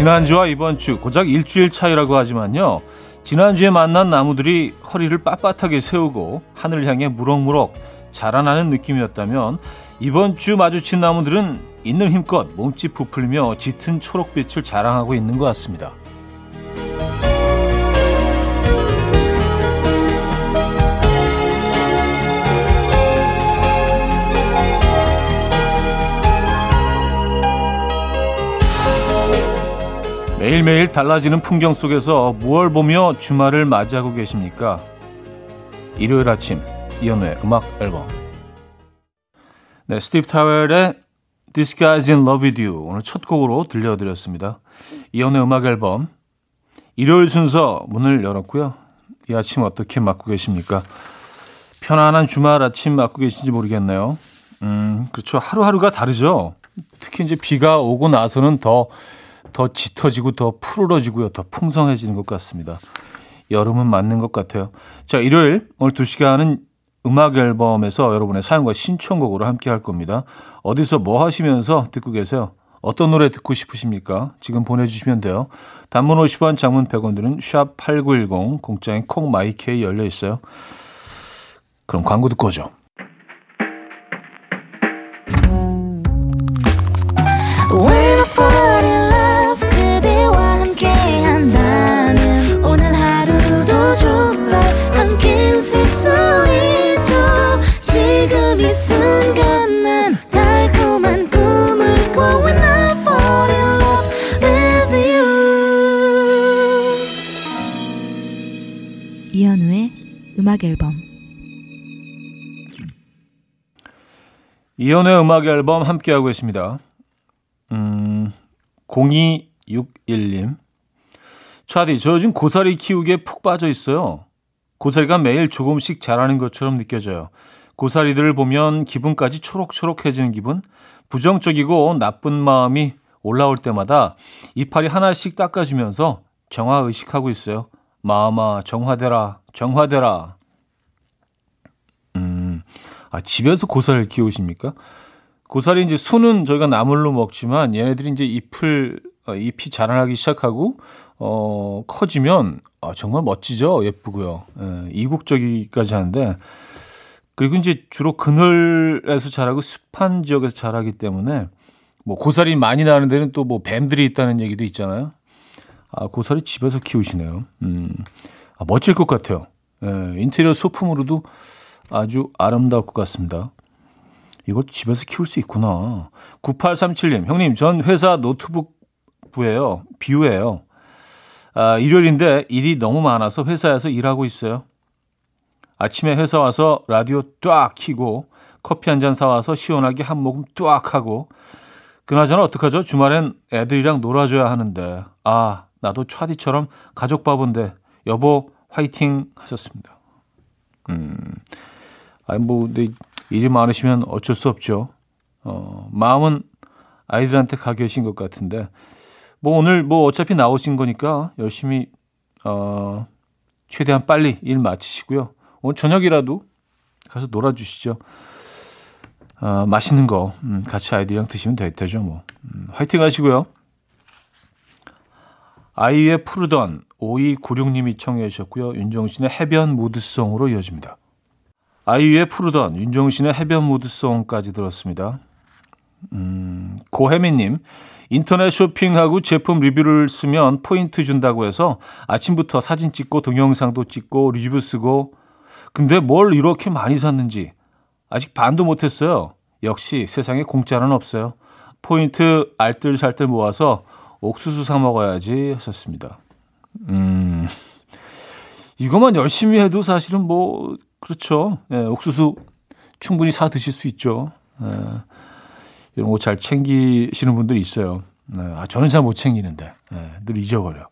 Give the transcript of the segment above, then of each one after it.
지난주와 이번 주 고작 일주일 차이라고 하지만요. 지난주에 만난 나무들이 허리를 빳빳하게 세우고 하늘을 향해 무럭무럭 자라나는 느낌이었다면 이번 주 마주친 나무들은 있는 힘껏 몸집 부풀며 짙은 초록빛을 자랑하고 있는 것 같습니다. 매일매일 달라지는 풍경 속에서 무얼 보며 주말을 맞이하고 계십니까? 일요일 아침 이연우의 음악 앨범 네, 스티브 타웰의 This Guy's in Love With You 오늘 첫 곡으로 들려드렸습니다. 이연우의 음악 앨범 일요일 순서 문을 열었고요. 이 아침 어떻게 맞고 계십니까? 편안한 주말 아침 맞고 계신지 모르겠네요. 음, 그렇죠. 하루하루가 다르죠. 특히 이제 비가 오고 나서는 더 더 짙어지고 더 푸르러지고요. 더 풍성해지는 것 같습니다. 여름은 맞는 것 같아요. 자, 일요일 오늘 2시간은 음악 앨범에서 여러분의 사연과 신청곡으로 함께 할 겁니다. 어디서 뭐 하시면서 듣고 계세요? 어떤 노래 듣고 싶으십니까? 지금 보내주시면 돼요. 단문 50원, 장문 100원 들은 샵8910, 공장에 콩마이케이 열려 있어요. 그럼 광고 듣고 오죠. 음악 앨범 이연의 음악 앨범 함께하고 계십니다. 음, 0261님. 차디, 저 요즘 고사리 키우기에 푹 빠져 있어요. 고사리가 매일 조금씩 자라는 것처럼 느껴져요. 고사리들을 보면 기분까지 초록초록해지는 기분? 부정적이고 나쁜 마음이 올라올 때마다 이파리 하나씩 닦아주면서 정화 의식하고 있어요. 마음아, 정화되라, 정화되라. 아, 집에서 고사리를 키우십니까? 고사리 이제 순은 저희가 나물로 먹지만 얘네들이 이제 잎을 어, 잎이 자라나기 시작하고 어 커지면 아, 정말 멋지죠. 예쁘고요. 예, 이국적이까지 하는데 그리고 이제 주로 그늘에서 자라고 습한 지역에서 자라기 때문에 뭐 고사리 많이 나는 데는 또 뭐 뱀들이 있다는 얘기도 있잖아요. 아, 고사리 집에서 키우시네요. 음. 아, 멋질 것 같아요. 예, 인테리어 소품으로도 아주 아름다울 것 같습니다. 이걸 집에서 키울 수 있구나. 9837님, 형님, 전 회사 노트북 부예요. 비유예요. 아, 일요일인데 일이 너무 많아서 회사에서 일하고 있어요. 아침에 회사 와서 라디오 뚜악 키고 커피 한 잔 사와서 시원하게 한 모금 뚜악 하고 그나저나 어떡하죠? 주말엔 애들이랑 놀아줘야 하는데 아 나도 차디처럼 가족 바본데 여보 화이팅 하셨습니다. 음 아니 뭐 근데 일이 많으시면 어쩔 수 없죠. 어, 마음은 아이들한테 가 계신 것 같은데 뭐 오늘 뭐 어차피 나오신 거니까 열심히 어 최대한 빨리 일 마치시고요. 오늘 저녁이라도 가서 놀아주시죠. 어, 맛있는 거 음, 같이 아이들이랑 드시면 되죠. 뭐 음, 화이팅 하시고요. 아이의 푸르던 5296님이 청해 주셨고요. 윤정신의 해변 무드송으로 이어집니다. 아이유의 푸르던, 윤종신의 해변 무드송까지 들었습니다. 음, 고혜민님, 인터넷 쇼핑하고 제품 리뷰를 쓰면 포인트 준다고 해서 아침부터 사진 찍고 동영상도 찍고 리뷰 쓰고 근데 뭘 이렇게 많이 샀는지 아직 반도 못했어요. 역시 세상에 공짜는 없어요. 포인트 알뜰살뜰 모아서 옥수수 사 먹어야지 하셨습니다. 음, 이것만 열심히 해도 사실은 뭐 그렇죠. 예, 옥수수 충분히 사 드실 수 있죠. 예, 이런 거 잘 챙기시는 분들이 있어요. 예, 아, 저는 잘 못 챙기는데 예, 늘 잊어버려.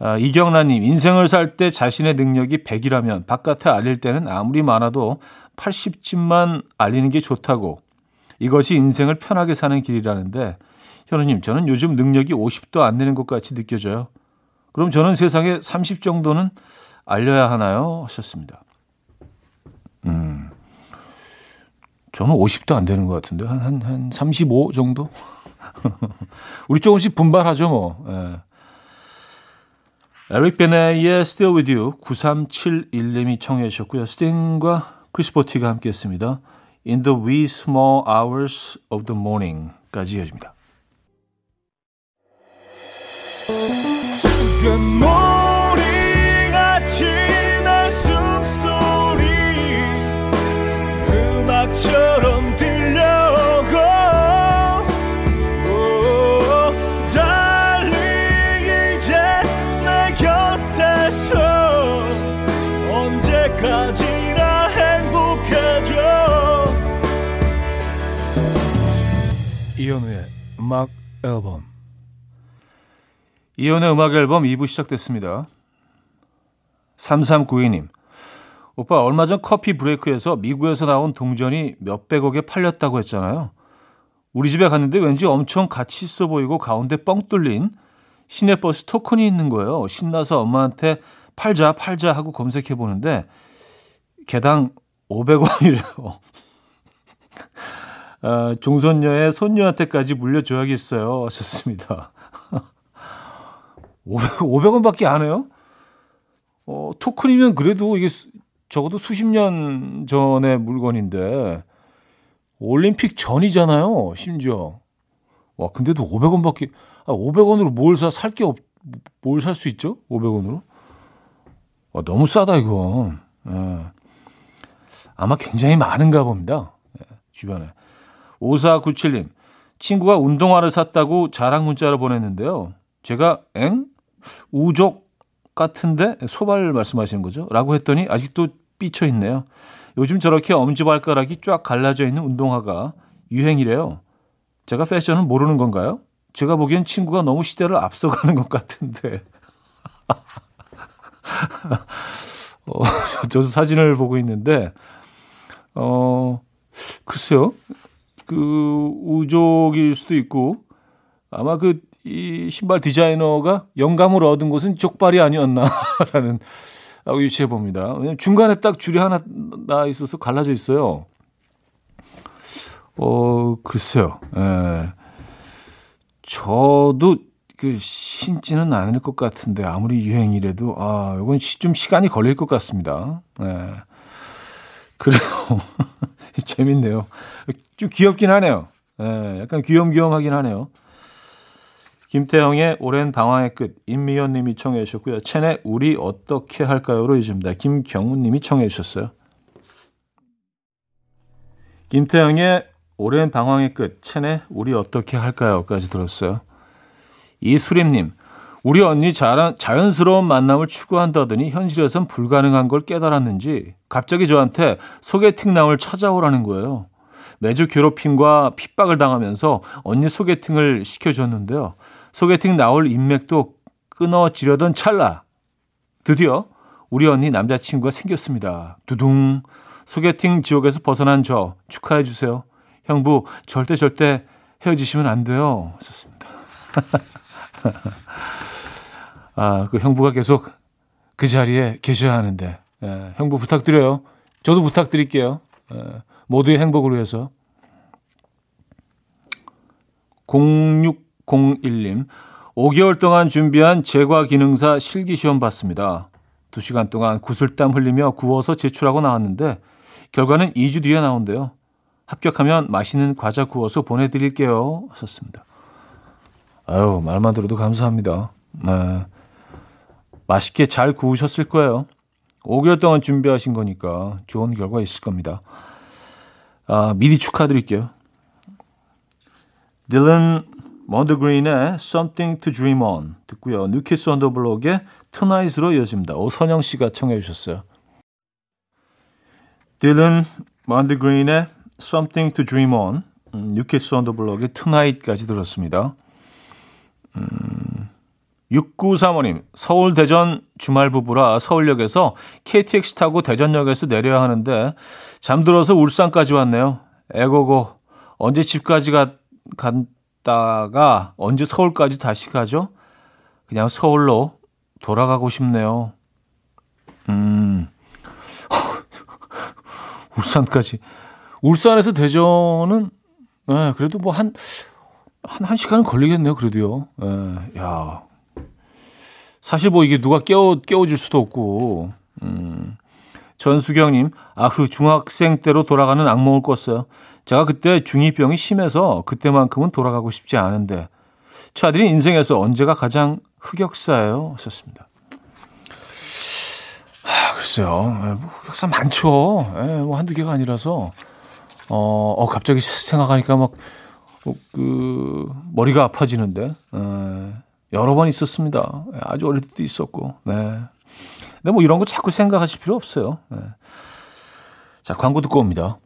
아, 이경란님, 인생을 살 때 자신의 능력이 100이라면 바깥에 알릴 때는 아무리 많아도 80집만 알리는 게 좋다고. 이것이 인생을 편하게 사는 길이라는데, 현우님, 저는 요즘 능력이 50도 안 되는 것 같이 느껴져요. 그럼 저는 세상에 30 정도는 알려야 하나요? 하셨습니다. 저는 50도 안 되는 것 같은데, 한, 한, 한 35 정도? 우리 조금씩 분발하죠, 뭐. 예. 에릭 베네의 Still With You 9371님이 청해 주셨고요. 스팅과 크리스 보티가 함께 했습니다. In the wee small hours of the morning까지 이어집니다. 이현우의 음악 앨범 이현우의 음악 앨범 2부 시작됐습니다. 3392님 오빠 얼마 전 커피 브레이크에서 미국에서 나온 동전이 몇백억에 팔렸다고 했잖아요. 우리 집에 갔는데 왠지 엄청 가치 있어 보이고 가운데 뻥 뚫린 시내버스 토큰이 있는 거예요. 신나서 엄마한테 팔자 팔자 하고 검색해 보는데 개당 500원이래요. 아, 종손녀의 손녀한테까지 물려줘야겠어요. 하셨습니다. 500, 원밖에 안 해요? 어, 토큰이면 그래도 이게 수, 적어도 수십 년 전의 물건인데, 올림픽 전이잖아요, 심지어. 와, 근데도 500원밖에, 아, 500원으로 뭘 사, 살 게 없, 뭘 살 수 있죠? 500원으로? 와, 너무 싸다, 이거. 예. 아마 굉장히 많은가 봅니다. 예, 주변에. 5497님, 친구가 운동화를 샀다고 자랑 문자를 보냈는데요. 제가, 엥? 우족 같은데? 소발 말씀하시는 거죠? 라고 했더니 아직도 삐쳐 있네요. 요즘 저렇게 엄지발가락이 쫙 갈라져 있는 운동화가 유행이래요. 제가 패션은 모르는 건가요? 제가 보기엔 친구가 너무 시대를 앞서가는 것 같은데. 어, 저도 사진을 보고 있는데, 어, 글쎄요. 그, 우족일 수도 있고, 아마 그, 이 신발 디자이너가 영감을 얻은 곳은 족발이 아니었나라는 라고 유추해 봅니다. 왜냐면 중간에 딱 줄이 하나 나 있어서 갈라져 있어요. 어, 글쎄요. 예. 저도 그 신지는 않을 것 같은데 아무리 유행이라도 아, 이건 좀 시간이 걸릴 것 같습니다. 예. 그래요. 재밌네요. 좀 귀엽긴 하네요. 예, 약간 귀염귀염하긴 하네요. 김태형의 오랜 방황의 끝, 임미연 님이 청해 주셨고요. 첸의 우리 어떻게 할까요로 이어집니다. 김경훈 님이 청해 주셨어요. 김태형의 오랜 방황의 끝, 첸의 우리 어떻게 할까요까지 들었어요. 이수림 님, 우리 언니 자연, 자연스러운 만남을 추구한다더니 현실에선 불가능한 걸 깨달았는지 갑자기 저한테 소개팅 남을 찾아오라는 거예요. 매주 괴롭힘과 핍박을 당하면서 언니 소개팅을 시켜줬는데요. 소개팅 나올 인맥도 끊어지려던 찰나 드디어 우리 언니 남자친구가 생겼습니다. 두둥 소개팅 지옥에서 벗어난 저 축하해 주세요. 형부 절대 절대 헤어지시면 안 돼요. 썼습니다. 아, 그 형부가 계속 그 자리에 계셔야 하는데 예, 형부 부탁드려요. 저도 부탁드릴게요. 예, 모두의 행복을 위해서. 0601님, 5개월 동안 준비한 제과 기능사 실기 시험 봤습니다. 2시간 동안 구슬땀 흘리며 구워서 제출하고 나왔는데 결과는 2주 뒤에 나온대요. 합격하면 맛있는 과자 구워서 보내드릴게요. 하셨습니다. 아유, 말만 들어도 감사합니다. 네. 맛있게 잘 구우셨을 거예요. 5개월 동안 준비하신 거니까 좋은 결과 있을 겁니다. 아, 미리 축하드릴게요. 딜런 먼드그린의 Something to Dream On 듣고요. 뉴키스 언더블록의 Tonight으로 이어집니다. 오선영 씨가 청해 주셨어요. 딜런 먼드그린의 Something to Dream On 뉴키스 언더블록의 Tonight까지 들었습니다. 음, 6935님, 서울 대전 주말 부부라 서울역에서 KTX 타고 대전역에서 내려야 하는데 잠들어서 울산까지 왔네요. 에고고 언제 집까지 가, 갔다가 언제 서울까지 다시 가죠? 그냥 서울로 돌아가고 싶네요. 음, 울산까지. 울산에서 대전은, 네, 그래도 뭐 한, 한, 한 시간은 걸리겠네요, 그래도요. 예, 야. 사실 뭐 이게 누가 깨워, 깨워줄 수도 없고, 음. 전수경님, 아흐, 중학생 때로 돌아가는 악몽을 꿨어요. 제가 그때 중2병이 심해서 그때만큼은 돌아가고 싶지 않은데, 차들이 인생에서 언제가 가장 흑역사예요? 하셨습니다. 아, 글쎄요. 예, 뭐 흑역사 많죠. 예, 뭐 한두 개가 아니라서. 어, 어 갑자기 생각하니까 막, 어, 그, 머리가 아파지는데. 예, 여러 번 있었습니다. 예, 아주 어릴 때도 있었고. 네. 근데 뭐 이런 거 자꾸 생각하실 필요 없어요. 네. 자, 광고 듣고 옵니다.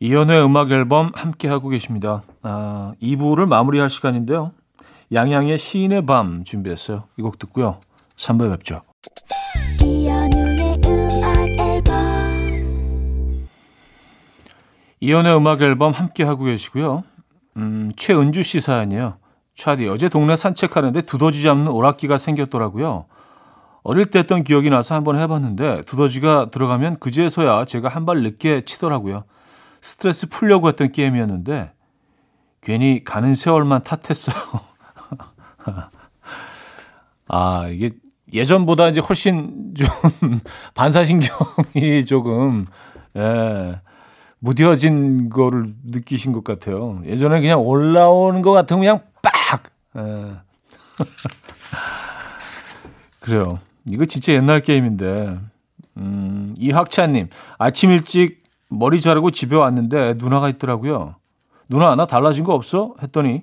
이연의 음악 앨범 함께 하고 계십니다. 아, 2부를 마무리할 시간인데요. 양양의 시인의 밤 준비했어요. 이 곡 듣고요. 3부에 뵙죠. 이현우의 음악 앨범 이연의 음악 앨범 함께 하고 계시고요. 음, 최은주 씨 사연이요. 차디 어제 동네 산책하는데 두더지 잡는 오락기가 생겼더라고요. 어릴 때 했던 기억이 나서 한번 해봤는데 두더지가 들어가면 그제서야 제가 한 발 늦게 치더라고요. 스트레스 풀려고 했던 게임이었는데 괜히 가는 세월만 탓했어요. 아 이게 예전보다 이제 훨씬 좀 반사신경이 조금 예, 무뎌진 거를 느끼신 것 같아요. 예전에 그냥 올라오는 것 같으면 그냥 빡. 예. 그래요. 이거 진짜 옛날 게임인데. 음, 이학찬님, 아침 일찍 머리 자르고 집에 왔는데 누나가 있더라고요. 누나, 나 달라진 거 없어? 했더니,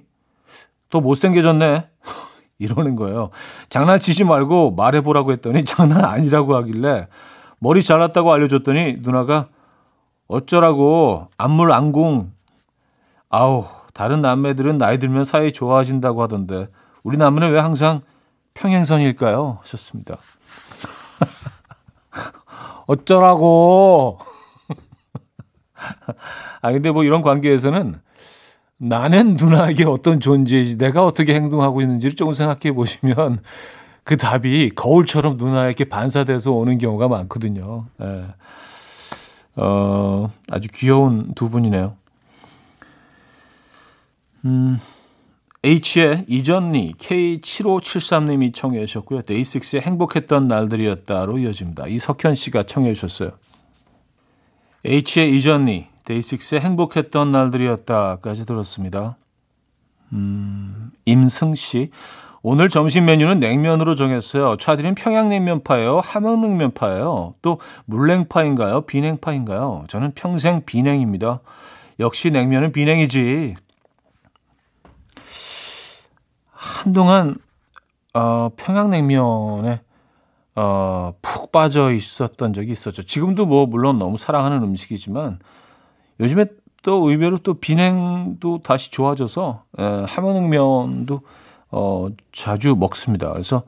더 못생겨졌네. 이러는 거예요. 장난치지 말고 말해보라고 했더니 장난 아니라고 하길래 머리 잘랐다고 알려줬더니 누나가 어쩌라고 안물 안궁. 아우, 다른 남매들은 나이 들면 사이 좋아진다고 하던데 우리 남매는 왜 항상 평행선일까요? 하셨습니다. 어쩌라고. 아, 근데 뭐 이런 관계에서는 나는 누나에게 어떤 존재이지, 내가 어떻게 행동하고 있는지를 조금 생각해 보시면 그 답이 거울처럼 누나에게 반사돼서 오는 경우가 많거든요. 예. 어, 아주 귀여운 두 분이네요. 음, H의 이전니 K7573님이 청해 주셨고요. 데이식스의 행복했던 날들이었다로 이어집니다. 이석현 씨가 청해 주셨어요. H의 이전니 데이식스의 행복했던 날들이었다까지 들었습니다. 음, 임승 씨. 오늘 점심 메뉴는 냉면으로 정했어요. 차들인 평양냉면파예요? 함흥냉면파예요? 또 물냉파인가요? 비냉파인가요? 저는 평생 비냉입니다. 역시 냉면은 비냉이지. 한동안 어, 평양냉면에 어, 푹 빠져 있었던 적이 있었죠. 지금도 뭐 물론 너무 사랑하는 음식이지만 요즘에 또 의외로 또 비냉도 다시 좋아져서 에, 함흥냉면도 어, 자주 먹습니다. 그래서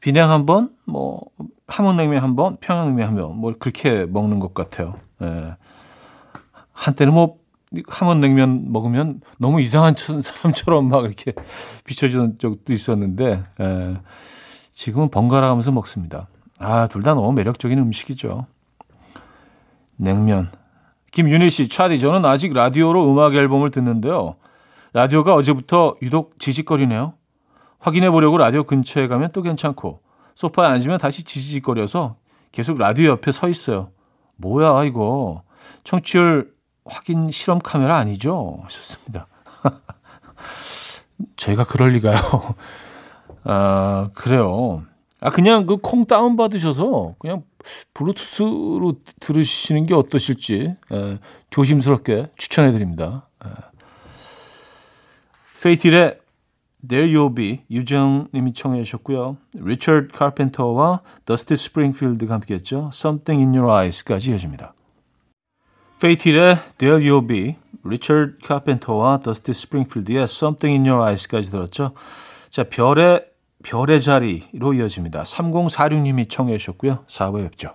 비냉 한 번, 뭐 함흥냉면 한 번, 평양냉면 한 번, 뭐 그렇게 먹는 것 같아요. 에. 한때는 뭐 함흥냉면 먹으면 너무 이상한 사람처럼 막 이렇게 비춰지는 적도 있었는데 에, 지금은 번갈아 가면서 먹습니다. 아, 둘 다 너무 매력적인 음식이죠. 냉면. 김윤희 씨, 차디, 저는 아직 라디오로 음악 앨범을 듣는데요. 라디오가 어제부터 유독 지직거리네요. 확인해 보려고 라디오 근처에 가면 또 괜찮고, 소파에 앉으면 다시 지직거려서 계속 라디오 옆에 서 있어요. 뭐야, 이거. 청취율 확인 실험 카메라 아니죠? 하셨습니다. 저희가 그럴 리가요. 아, 그래요. 아, 그냥 그 콩 다운받으셔서 그냥 블루투스로 들으시는 게 어떠실지 에, 조심스럽게 추천해 드립니다. 페이스 힐의 There You'll Be 유정님이 청해 주셨고요. 리처드 카펜터와 더스티 스프링필드가 함께했죠. Something in Your Eyes까지 이어집니다. 페이스 힐의 There You'll Be 리처드 카펜터와 더스티 스프링필드의 Something in Your Eyes까지 들었죠. 자, 별의 별의 자리로 이어집니다. 3046님이 청해 주셨고요. 4부에 뵙죠.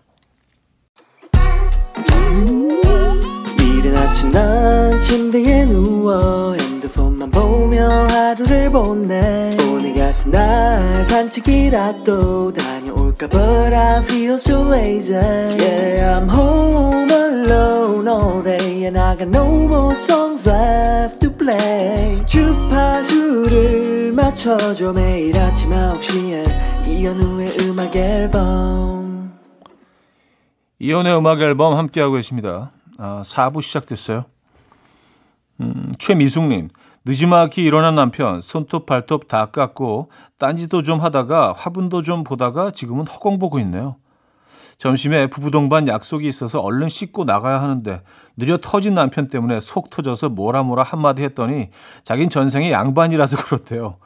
아침 난 침대에 누워 핸드폰만 보며 하루를 보내 오늘 같은 날 산책이라도 다 녀올까 But I feel so lazy Yeah I'm home alone all day And I got no more songs left to play 주파수를 맞춰줘 매일 아침 9시에 이현우의 음악 앨범 이혼의 음악 앨범 함께하고 계십니다. 아, 4부 시작됐어요. 음, 최미숙님, 늦지막히 일어난 남편, 손톱, 발톱 다 깎고, 딴지도 좀 하다가, 화분도 좀 보다가, 지금은 허공 보고 있네요. 점심에 부부 동반 약속이 있어서 얼른 씻고 나가야 하는데, 느려 터진 남편 때문에 속 터져서 뭐라 뭐라 한마디 했더니, 자긴 전생에 양반이라서 그렇대요.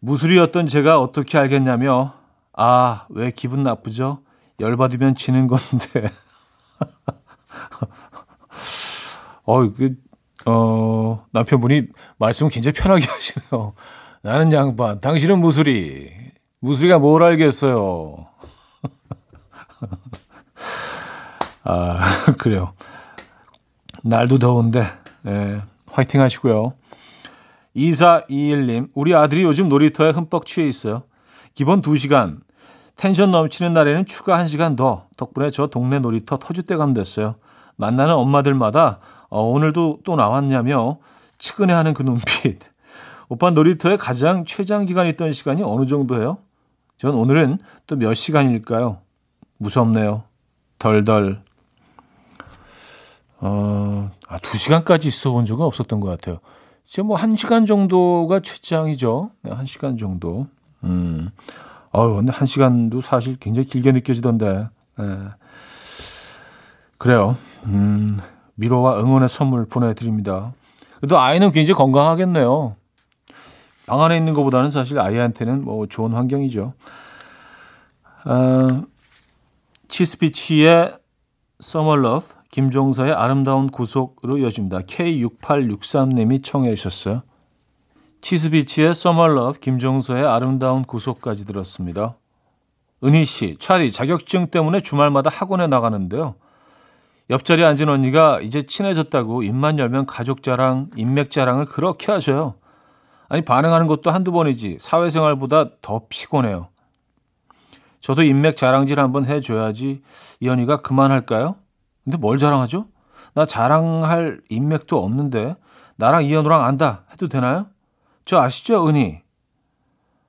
무술이었던 제가 어떻게 알겠냐며, 아, 왜 기분 나쁘죠? 열받으면 지는 건데. 어, 그, 어, 남편분이 말씀을 굉장히 편하게 하시네요. 나는 양반, 당신은 무술이. 무술이가 뭘 알겠어요. 아, 그래요. 날도 더운데, 예, 화이팅 하시고요. 2421님, 우리 아들이 요즘 놀이터에 흠뻑 취해 있어요. 기본 2시간, 텐션 넘치는 날에는 추가 1시간 더. 덕분에 저 동네 놀이터 터줏대감 됐어요. 만나는 엄마들마다 어, 오늘도 또 나왔냐며 측은해하는 그 눈빛. 오빠 놀이터에 가장 최장 기간 있던 시간이 어느 정도예요? 전 오늘은 또 몇 시간일까요? 무섭네요. 덜덜. 어, 아, 두 시간까지 있어 본 적은 없었던 것 같아요. 지금 뭐 한 시간 정도가 최장이죠. 네, 한 시간 정도. 음. 어우, 근데 한 시간도 사실 굉장히 길게 느껴지던데. 예. 그래요. 음, 미로와 응원의 선물 보내드립니다. 그래도 아이는 굉장히 건강하겠네요. 방 안에 있는 것보다는 사실 아이한테는 뭐 좋은 환경이죠. 어, 치스피치의 Summer Love, 김종서의 아름다운 구속으로 이어집니다. K6863님이 청해 주셨어요. 치스비치의 Summer Love, 김종서의 아름다운 구속까지 들었습니다. 은희 씨, 차디 자격증 때문에 주말마다 학원에 나가는데요. 옆자리에 앉은 언니가 이제 친해졌다고 입만 열면 가족 자랑, 인맥 자랑을 그렇게 하셔요. 아니 반응하는 것도 한두 번이지 사회생활보다 더 피곤해요. 저도 인맥 자랑질 한번 해줘야지 이 언니가 그만할까요? 근데 뭘 자랑하죠? 나 자랑할 인맥도 없는데 나랑 이현우랑 안다 해도 되나요? 저 아시죠, 은희?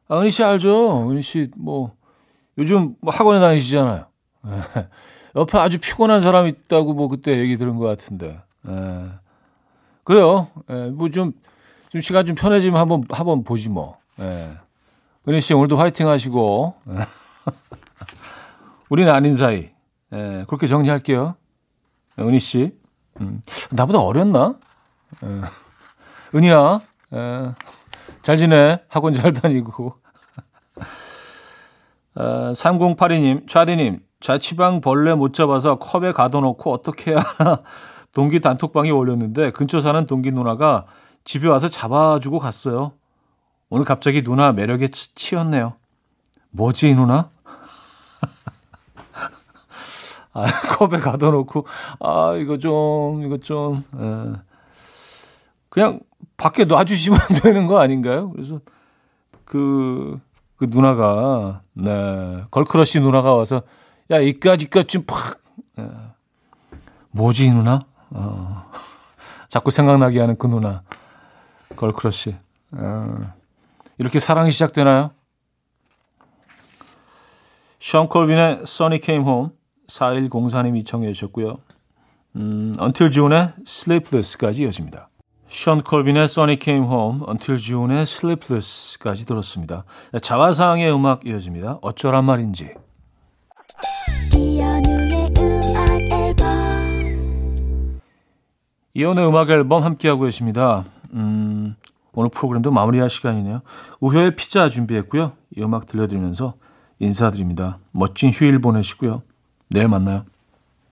아, 은희 씨 알죠? 은희 씨, 뭐, 요즘 뭐 학원에 다니시잖아요. 옆에 아주 피곤한 사람 있다고 뭐 그때 얘기 들은 것 같은데. 에. 그래요. 에, 뭐 좀, 좀 시간 좀 편해지면 한번, 한번 보지 뭐. 에. 은희 씨 오늘도 화이팅 하시고. 우리는 아닌 사이. 에, 그렇게 정리할게요. 은희 씨. 음, 나보다 어렸나? 에. 은희야. 에. 잘 지내? 학원 잘 다니고. 어, 3082님, 좌디님, 자취방 벌레 못 잡아서 컵에 가둬놓고 어떻게 해야 하나 동기 단톡방에 올렸는데 근처 사는 동기 누나가 집에 와서 잡아주고 갔어요. 오늘 갑자기 누나 매력에 치, 치였네요. 뭐지 이 누나? 아, 컵에 가둬놓고 아 이거 좀 이거 좀 에. 그냥 밖에 놔주시면 되는 거 아닌가요? 그래서 그, 그 누나가, 네, girl crush 누나가 와서, 야, 이까짓 것 좀 팍, 네. 뭐지, 이 누나? 어, 자꾸 생각나게 하는 그 누나. girl crush. 어, 이렇게 사랑이 시작되나요? 션 콜빈의 Sunny Came Home 4104님이 청해 주셨고요. 음, Until June의 Sleepless까지 이어집니다. 션 콜빈의 Sunny Came Home, Until June의 Sleepless까지 들었습니다. 자화상의 음악 이어집니다. 어쩌란 말인지. 이혼의 음악 앨범 함께하고 계십니다. 음, 오늘 프로그램도 마무리할 시간이네요. 우효의 피자 준비했고요. 이 음악 들려드리면서 인사드립니다. 멋진 휴일 보내시고요. 내일 만나요.